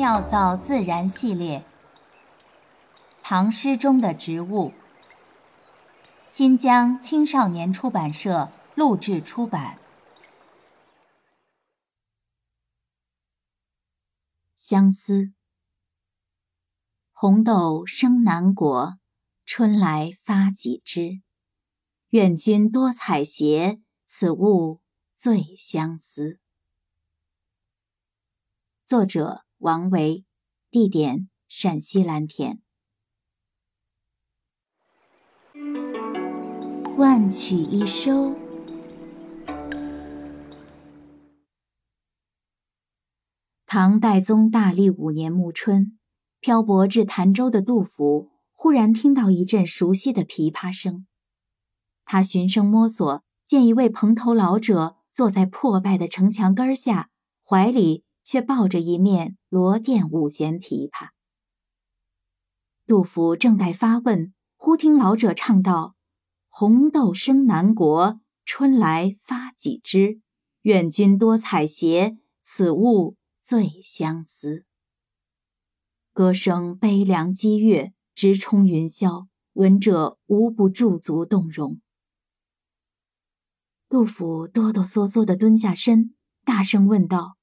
妙造自然系列，唐诗中的植物。新疆青少年出版社录制出版。相思。红豆生南国，春来发几枝。愿君多采撷，此物最相思。作者王维，地点陕西蓝田。万曲一收。唐代宗大历五年暮春，漂泊至潭州的杜甫忽然听到一阵熟悉的琵琶声，他循声摸索，见一位蓬头老者坐在破败的城墙根下，怀里。却抱着一面罗甸五弦琵琶。杜甫正待发问，忽听老者唱道：“红豆生南国，春来发几枝。愿君多采撷，此物最相思。”歌声悲凉激越，直冲云霄，闻者无不驻足动容。杜甫哆哆嗦嗦地蹲下身，大声问道。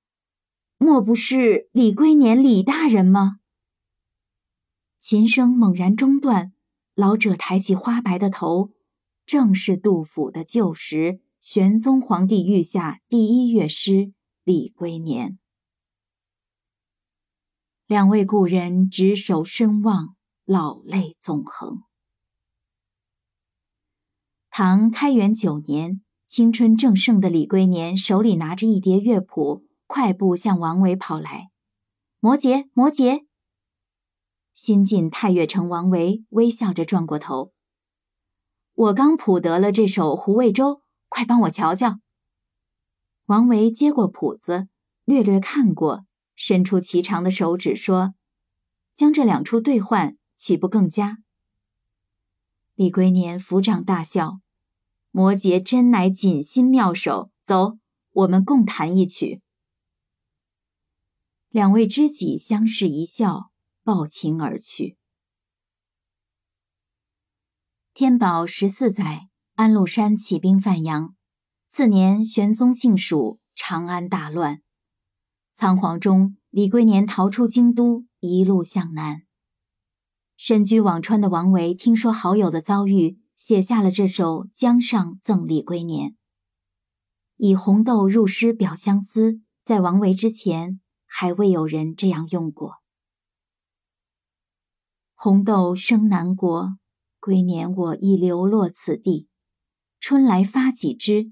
莫不是李龟年李大人吗？琴声猛然中断，老者抬起花白的头，正是杜甫的旧识玄宗皇帝御下第一乐师李龟年。两位故人执手深望，老泪纵横。唐开元九年，青春正盛的李龟年手里拿着一叠乐谱。快步向王维跑来，摩羯，摩羯。新晋太岳城王维微笑着转过头：“我刚谱得了这首《胡魏州》，快帮我瞧瞧。”王维接过谱子，略略看过，伸出颀长的手指说：“将这两处兑换，岂不更佳？”李龟年抚掌大笑：“摩羯真乃锦心妙手，走，我们共弹一曲。”两位知己相视一笑，抱琴而去。天宝十四载，安禄山起兵犯杨。次年，玄宗幸蜀，长安大乱。仓皇中，李龟年逃出京都，一路向南。身居辋川的王维听说好友的遭遇，写下了这首《江上赠李龟年》，以红豆入诗表相思。在王维之前。还未有人这样用过。红豆生南国，归年我亦流落此地。春来发几枝，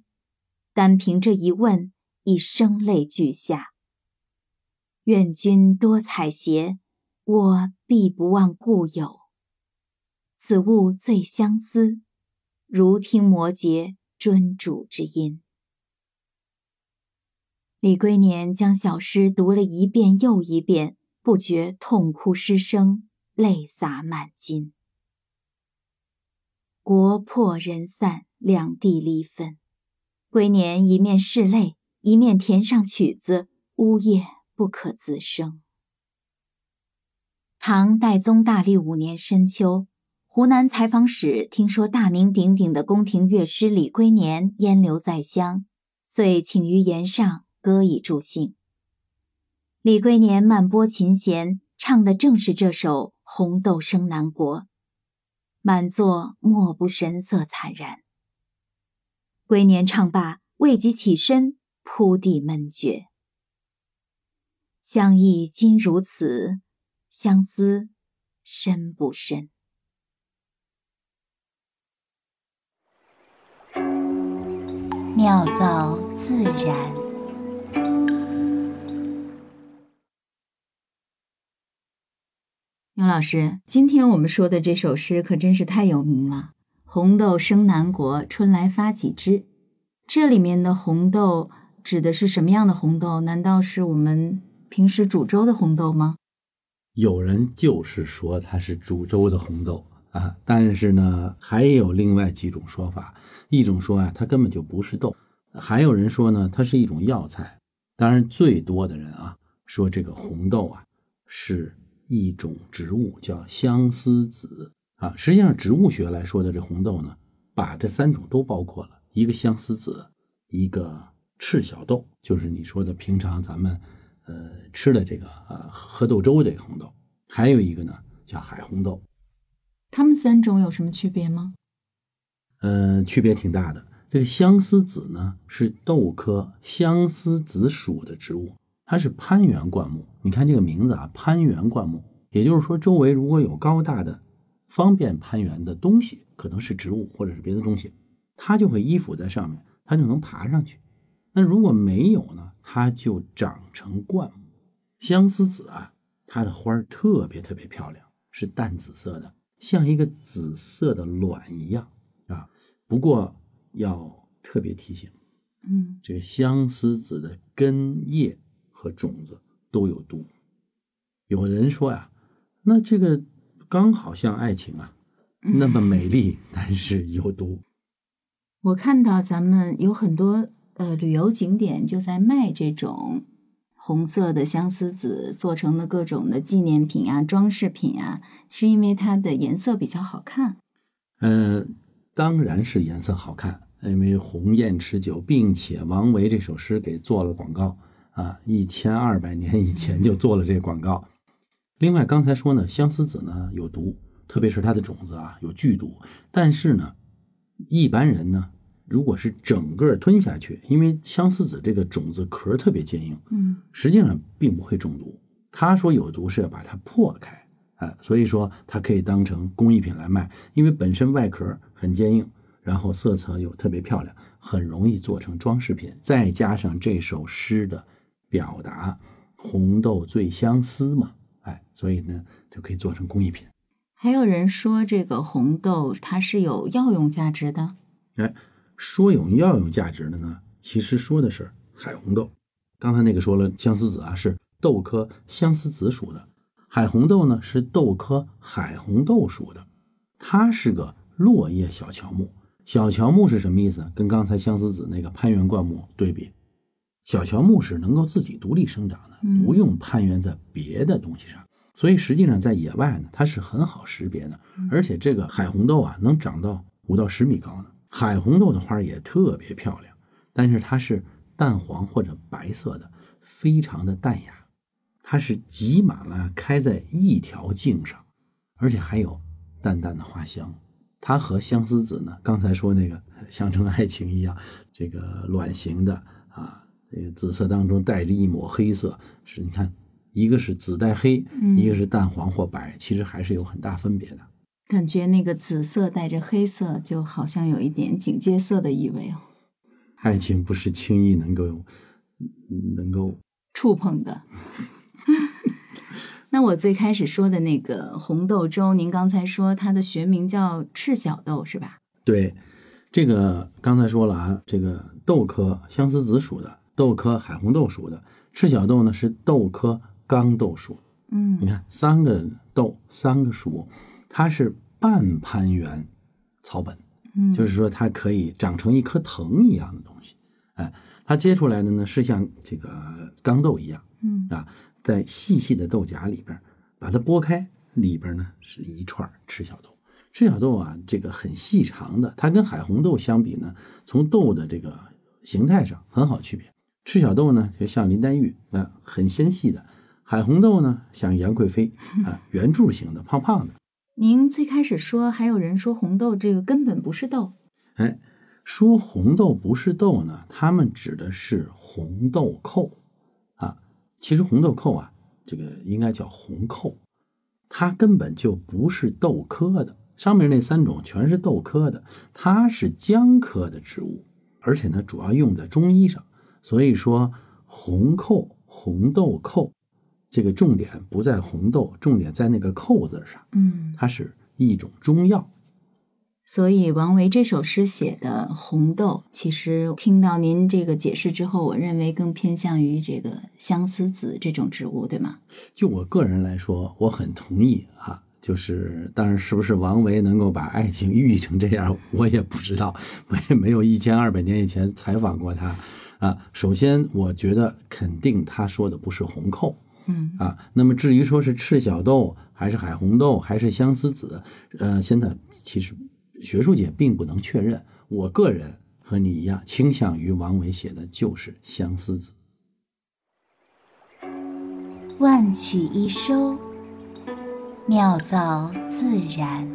单凭这一问，已声泪俱下。愿君多采撷，我必不忘故友。此物最相思，如听摩诘尊主之音。李龟年将小诗读了一遍又一遍，不觉痛哭失声，泪洒满襟。国破人散，两地离分，龟年一面拭泪，一面填上曲子，呜咽不可自生。唐代宗大历五年深秋，湖南采访使听说大名鼎鼎的宫廷乐师李龟年烟留在乡，遂请于岩上。歌以助兴。李龟年慢拨琴弦，唱的正是这首《红豆生南国》，满座莫不神色惨然。龟年唱罢，未及起身，扑地闷绝。相忆今如此，相思深不深？妙造自然。老师，今天我们说的这首诗可真是太有名了，“红豆生南国，春来发几枝”。这里面的红豆指的是什么样的红豆？难道是我们平时煮粥的红豆吗？有人就是说它是煮粥的红豆啊，但是呢，还有另外几种说法。一种说啊，它根本就不是豆；还有人说呢，它是一种药材。当然，最多的人啊说这个红豆啊。是一种植物，叫相思子啊。实际上，植物学来说的这红豆呢，把这三种都包括了。一个相思子，一个赤小豆，就是你说的平常咱们呃吃的这个呃喝豆粥这个红豆。还有一个呢，叫海红豆。它们三种有什么区别吗？呃，区别挺大的。这个相思子呢，是豆科相思子属的植物，它是攀援灌木。你看这个名字啊，攀援灌木，也就是说，周围如果有高大的、方便攀援的东西，可能是植物或者是别的东西。它就会依附在上面，它就能爬上去。那如果没有呢？它就长成灌木。相思子啊，它的花儿特别特别漂亮，是淡紫色的，像一个紫色的卵一样啊。不过要特别提醒，嗯，这个相思子的根叶和种子都有毒。有人说呀，那这个刚好像爱情啊，那么美丽，但是有毒。我看到咱们有很多呃旅游景点就在卖这种红色的相思子做成的各种的纪念品啊、装饰品啊，是因为它的颜色比较好看。嗯，当然是颜色好看，因为红艳持久，并且王维这首诗给做了广告啊，一千二百年以前就做了这个广告。另外刚才说呢，相思子呢有毒，特别是它的种子啊有剧毒，但是呢，一般人呢。如果是整个吞下去，因为相思子这个种子壳特别坚硬，嗯，实际上并不会中毒。他说有毒是要把它破开，啊，所以说它可以当成工艺品来卖，因为本身外壳很坚硬，然后色泽又特别漂亮，很容易做成装饰品。再加上这首诗的表达，红豆最相思嘛，哎，所以呢就可以做成工艺品。还有人说这个红豆它是有药用价值的，哎。说有药用价值的呢，其实说的是海红豆。刚才那个说了，相思子啊是豆科相思子属的，海红豆呢是豆科海红豆属的，它是个落叶小乔木。小乔木是什么意思？跟刚才相思子那个攀援灌木对比，小乔木是能够自己独立生长的，不用攀援在别的东西上。所以实际上在野外呢，它是很好识别的。而且这个海红豆啊，能长到五到十米高呢。海红豆的花也特别漂亮，但是它是淡黄或者白色的，非常的淡雅。它是挤满了开在一条茎上，而且还有淡淡的花香。它和相思子呢，刚才说那个 象征爱情一样，这个卵形的啊，这个紫色当中带着一抹黑色，是你看，一个是紫带黑，一个是淡黄或白，其实还是有很大分别的。感觉那个紫色带着黑色，就好像有一点警戒色的意味哦。爱情不是轻易能够能够触碰的。那我最开始说的那个红豆粥，您刚才说它的学名叫赤小豆是吧？对，这个刚才说了啊，这个豆科相思子属的，豆科海红豆属的，赤小豆呢是豆科刚豆属。嗯，你看三个豆，三个属。它是半攀援草本，嗯，就是说它可以长成一棵藤一样的东西，哎，它结出来的呢是像这个刚豆一样，嗯啊，在细细的豆荚里边，把它剥开，里边呢是一串赤小豆。赤小豆啊，这个很细长的，它跟海红豆相比呢，从豆的这个形态上很好区别。赤小豆呢就像林黛玉啊，很纤细的；海红豆呢像杨贵妃啊，圆柱形的，胖胖的。您最开始说还有人说红豆这个根本不是豆，哎，说红豆不是豆呢？他们指的是红豆蔻啊。其实红豆蔻啊，这个应该叫红蔻，它根本就不是豆科的。上面那三种全是豆科的，它是姜科的植物，而且呢，主要用在中医上。所以说红蔻、红豆蔻。这个重点不在红豆，重点在那个“扣”字上。嗯，它是一种中药。所以王维这首诗写的红豆，其实听到您这个解释之后，我认为更偏向于这个相思子这种植物，对吗？就我个人来说，我很同意啊。就是，当然，是不是王维能够把爱情 寓意成这样，我也不知道。我也没有一千二百年以前采访过他啊。首先，我觉得肯定他说的不是红扣。嗯啊。那么至于说是赤小豆还是海红豆还是相思子，呃，现在其实学术界并不能确认。我个人和你一样，倾向于王维写的就是相思子。万曲一收，妙造自然。